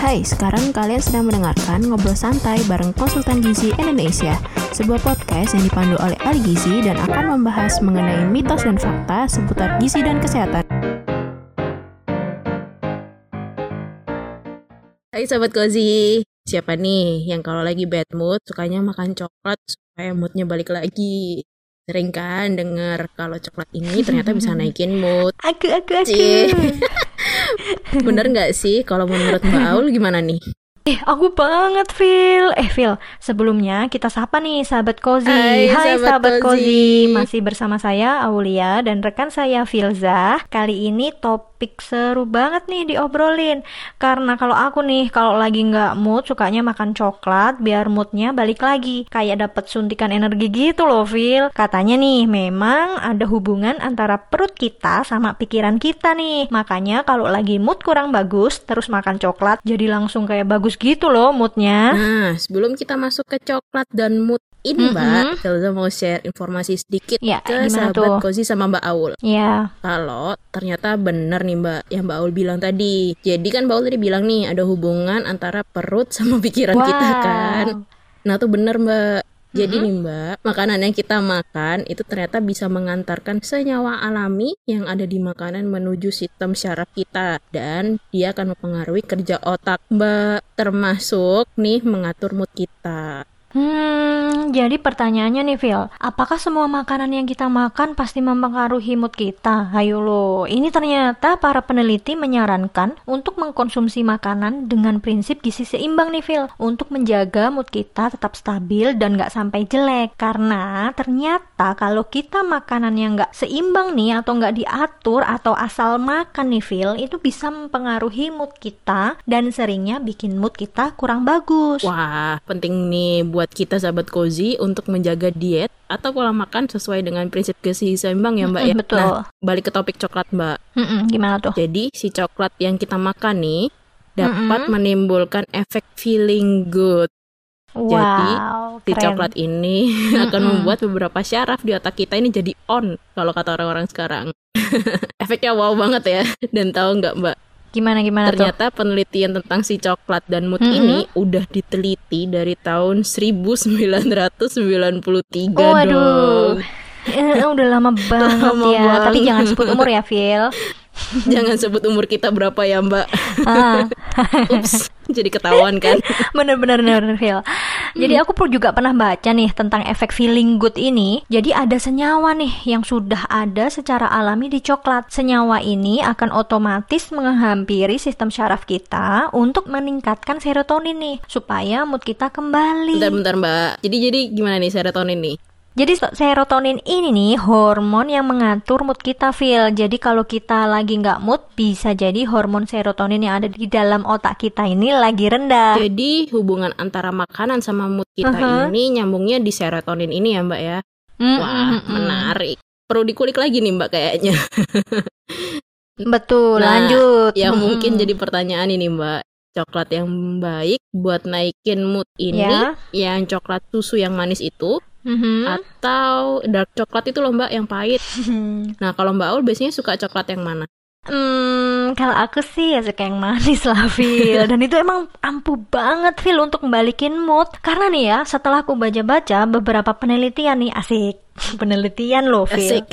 Hai, sekarang kalian sedang mendengarkan Ngobrol Santai bareng Konsultan Gizi Indonesia, sebuah podcast yang dipandu oleh ahli gizi dan akan membahas mengenai mitos dan fakta seputar gizi dan kesehatan. Hai sahabat Kozi, siapa nih yang kalau lagi bad mood sukanya makan coklat supaya moodnya balik lagi? Sering kan denger kalau coklat ini ternyata bisa naikin mood. Aku, aku, aku. Bener nggak sih kalau menurut Mbak Aul gimana nih? Eh, aku banget, Phil. Eh, Phil, sebelumnya kita sapa nih sahabat Kozi. Hai, sahabat Kozi. Masih bersama saya Aulia dan rekan saya Filza. Kali ini topik seru banget nih diobrolin. Karena kalau aku nih, kalau lagi nggak mood, sukanya makan coklat biar moodnya balik lagi. Kayak dapet suntikan energi gitu loh, Phil. Katanya nih, memang ada hubungan antara perut kita sama pikiran kita nih. Makanya kalau lagi mood kurang bagus, terus makan coklat, jadi langsung kayak bagus gitu loh moodnya. Nah, sebelum kita masuk ke coklat dan mood ini, Mm-mm. Mbak, Filza mau share informasi sedikit Ya, ke sahabat tuh? Kozi sama Mbak Aul. Ya, Kalau ternyata bener nih Mbak, yang Mbak Aul bilang tadi. Jadi kan Mbak Aul tadi bilang nih, ada hubungan antara perut sama pikiran kita kan. Nah tuh bener Mbak. Jadi nih Mbak, makanan yang kita makan itu ternyata bisa mengantarkan senyawa alami yang ada di makanan menuju sistem syaraf kita dan dia akan mempengaruhi kerja otak Mbak, termasuk nih mengatur mood kita. Hmm, jadi pertanyaannya nih, Phil, apakah semua makanan yang kita makan pasti mempengaruhi mood kita? Ayo lo, ini ternyata para peneliti menyarankan untuk mengkonsumsi makanan dengan prinsip gizi seimbang nih, Phil, untuk menjaga mood kita tetap stabil dan nggak sampai jelek. Karena ternyata kalau kita makanan yang nggak seimbang nih atau nggak diatur atau asal makan nih, Phil, itu bisa mempengaruhi mood kita dan seringnya bikin mood kita kurang bagus. Wah, penting nih buat kita sahabat Kozi untuk menjaga diet atau pola makan sesuai dengan prinsip gizi seimbang ya Mbak ya. Mm-mm, betul. Nah, balik ke topik coklat Mbak. Mm-mm, gimana tuh? Jadi si coklat yang kita makan nih dapat menimbulkan efek feeling good. Wow, Si keren. coklat ini akan Mm-mm. membuat beberapa syaraf di otak kita ini jadi on kalau kata orang-orang sekarang. Efeknya wow banget ya. Dan tahu nggak Mbak? Gimana gimana tuh? Ternyata penelitian tentang si coklat dan mood Mm-mm. ini udah diteliti dari tahun 1993 Oh, aduh. dong. Eh, udah lama banget Lama ya. Tapi banget. jangan sebut umur ya, Phil. Jangan sebut umur kita berapa ya Mbak. Ah, Ups, jadi ketahuan kan. bener-bener bener, Phil. Jadi aku pun juga pernah baca nih tentang efek feeling good ini. Jadi ada senyawa nih yang sudah ada secara alami di coklat. Senyawa ini akan otomatis menghampiri sistem syaraf kita untuk meningkatkan serotonin nih supaya mood kita kembali. Bentar-bentar Mbak. Jadi jadi gimana nih serotonin nih? Jadi serotonin ini nih hormon yang mengatur mood kita, Phil. Jadi kalau kita lagi nggak mood, bisa jadi hormon serotonin yang ada di dalam otak kita ini lagi rendah. Jadi hubungan antara makanan sama mood kita Uh-huh. ini nyambungnya di serotonin ini ya Mbak ya. Mm, Wah, mm, mm, mm. menarik. Perlu dikulik lagi nih Mbak kayaknya. Betul, Nah, lanjut. Yang Mm, mungkin jadi pertanyaan ini Mbak. Coklat yang baik buat naikin mood ini Ya. yang coklat susu yang manis itu Mhm. atau dark coklat itu loh Mbak yang pahit. Nah, kalau Mbak Aul biasanya suka coklat yang mana? Hmm, kalau aku sih ya suka yang manis lah, Phil. Dan itu emang ampuh banget, Phil, untuk membalikin mood. Karena nih ya, setelah aku baca-baca beberapa penelitian nih, asik. Penelitian loh, Phil. Asik.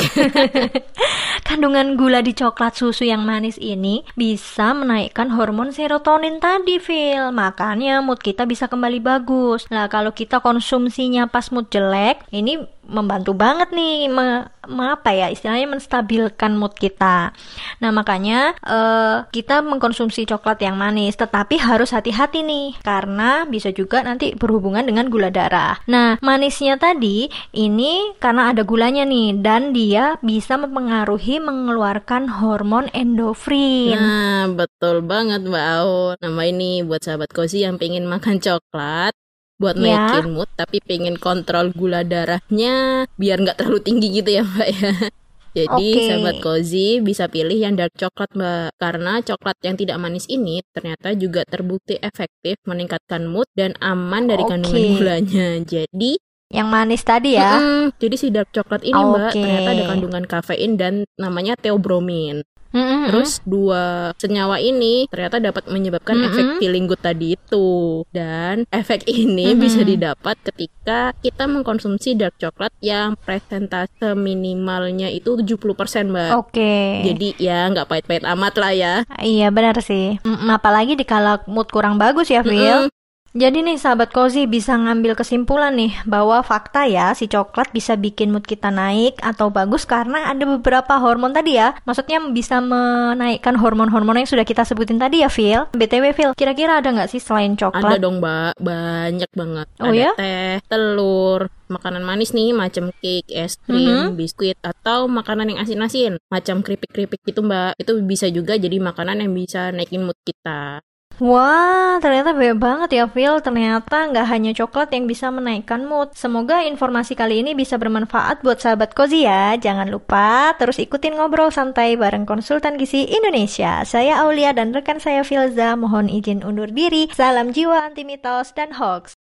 Kandungan gula di coklat susu yang manis ini bisa menaikkan hormon serotonin tadi, Phil. Makanya mood kita bisa kembali bagus. Nah, kalau kita konsumsinya pas mood jelek, ini membantu banget nih me, me- apa ya istilahnya menstabilkan mood kita. Nah, makanya eh, kita mengkonsumsi coklat yang manis, tetapi harus hati-hati nih karena bisa juga nanti berhubungan dengan gula darah. Nah, manisnya tadi ini karena ada gulanya nih dan dia bisa mempengaruhi mengeluarkan hormon endorfin. Nah, betul banget Mbak Aul. Nama ini buat sahabat Kozi yang pengen makan coklat buat Ya. naikin mood tapi pengen kontrol gula darahnya biar nggak terlalu tinggi gitu ya Mbak ya. Jadi Oke. sahabat Kozi bisa pilih yang dark coklat Mbak karena coklat yang tidak manis ini ternyata juga terbukti efektif meningkatkan mood dan aman dari Oke. kandungan gulanya. Jadi Yang manis tadi ya. mm-mm, jadi si dark coklat ini Mbak Oke. ternyata ada kandungan kafein dan namanya theobromine. Mm-mm. Terus dua senyawa ini ternyata dapat menyebabkan Mm-mm. efek feeling good tadi itu. Dan efek ini Mm-mm. bisa didapat ketika kita mengkonsumsi dark coklat yang presentase minimalnya itu 70% Mbak. Oke. Jadi ya nggak pahit-pahit amat lah ya. Iya benar sih. Mm-mm, apalagi di kala mood kurang bagus ya, Phil. Mm-mm. Jadi nih sahabat Kozi bisa ngambil kesimpulan nih bahwa fakta ya si coklat bisa bikin mood kita naik atau bagus karena ada beberapa hormon tadi ya. Maksudnya bisa menaikkan hormon-hormon yang sudah kita sebutin tadi ya, Phil. BTW Phil, kira-kira ada nggak sih selain Ada coklat? dong Mbak, banyak banget. Oh, Ada ya? teh, telur, makanan manis nih macam cake, es krim, Mhm. biskuit atau makanan yang asin-asin macam keripik-keripik gitu Mbak. Itu bisa juga jadi makanan yang bisa naikin mood kita. Wah, ternyata banyak banget ya, Phil. Ternyata nggak hanya coklat yang bisa menaikkan mood. Semoga informasi kali ini bisa bermanfaat buat sahabat Kozi ya. Jangan lupa terus ikutin ngobrol santai bareng konsultan gizi Indonesia. Saya Aulia dan rekan saya Filza mohon izin undur diri. Salam jiwa anti mitos dan hoax.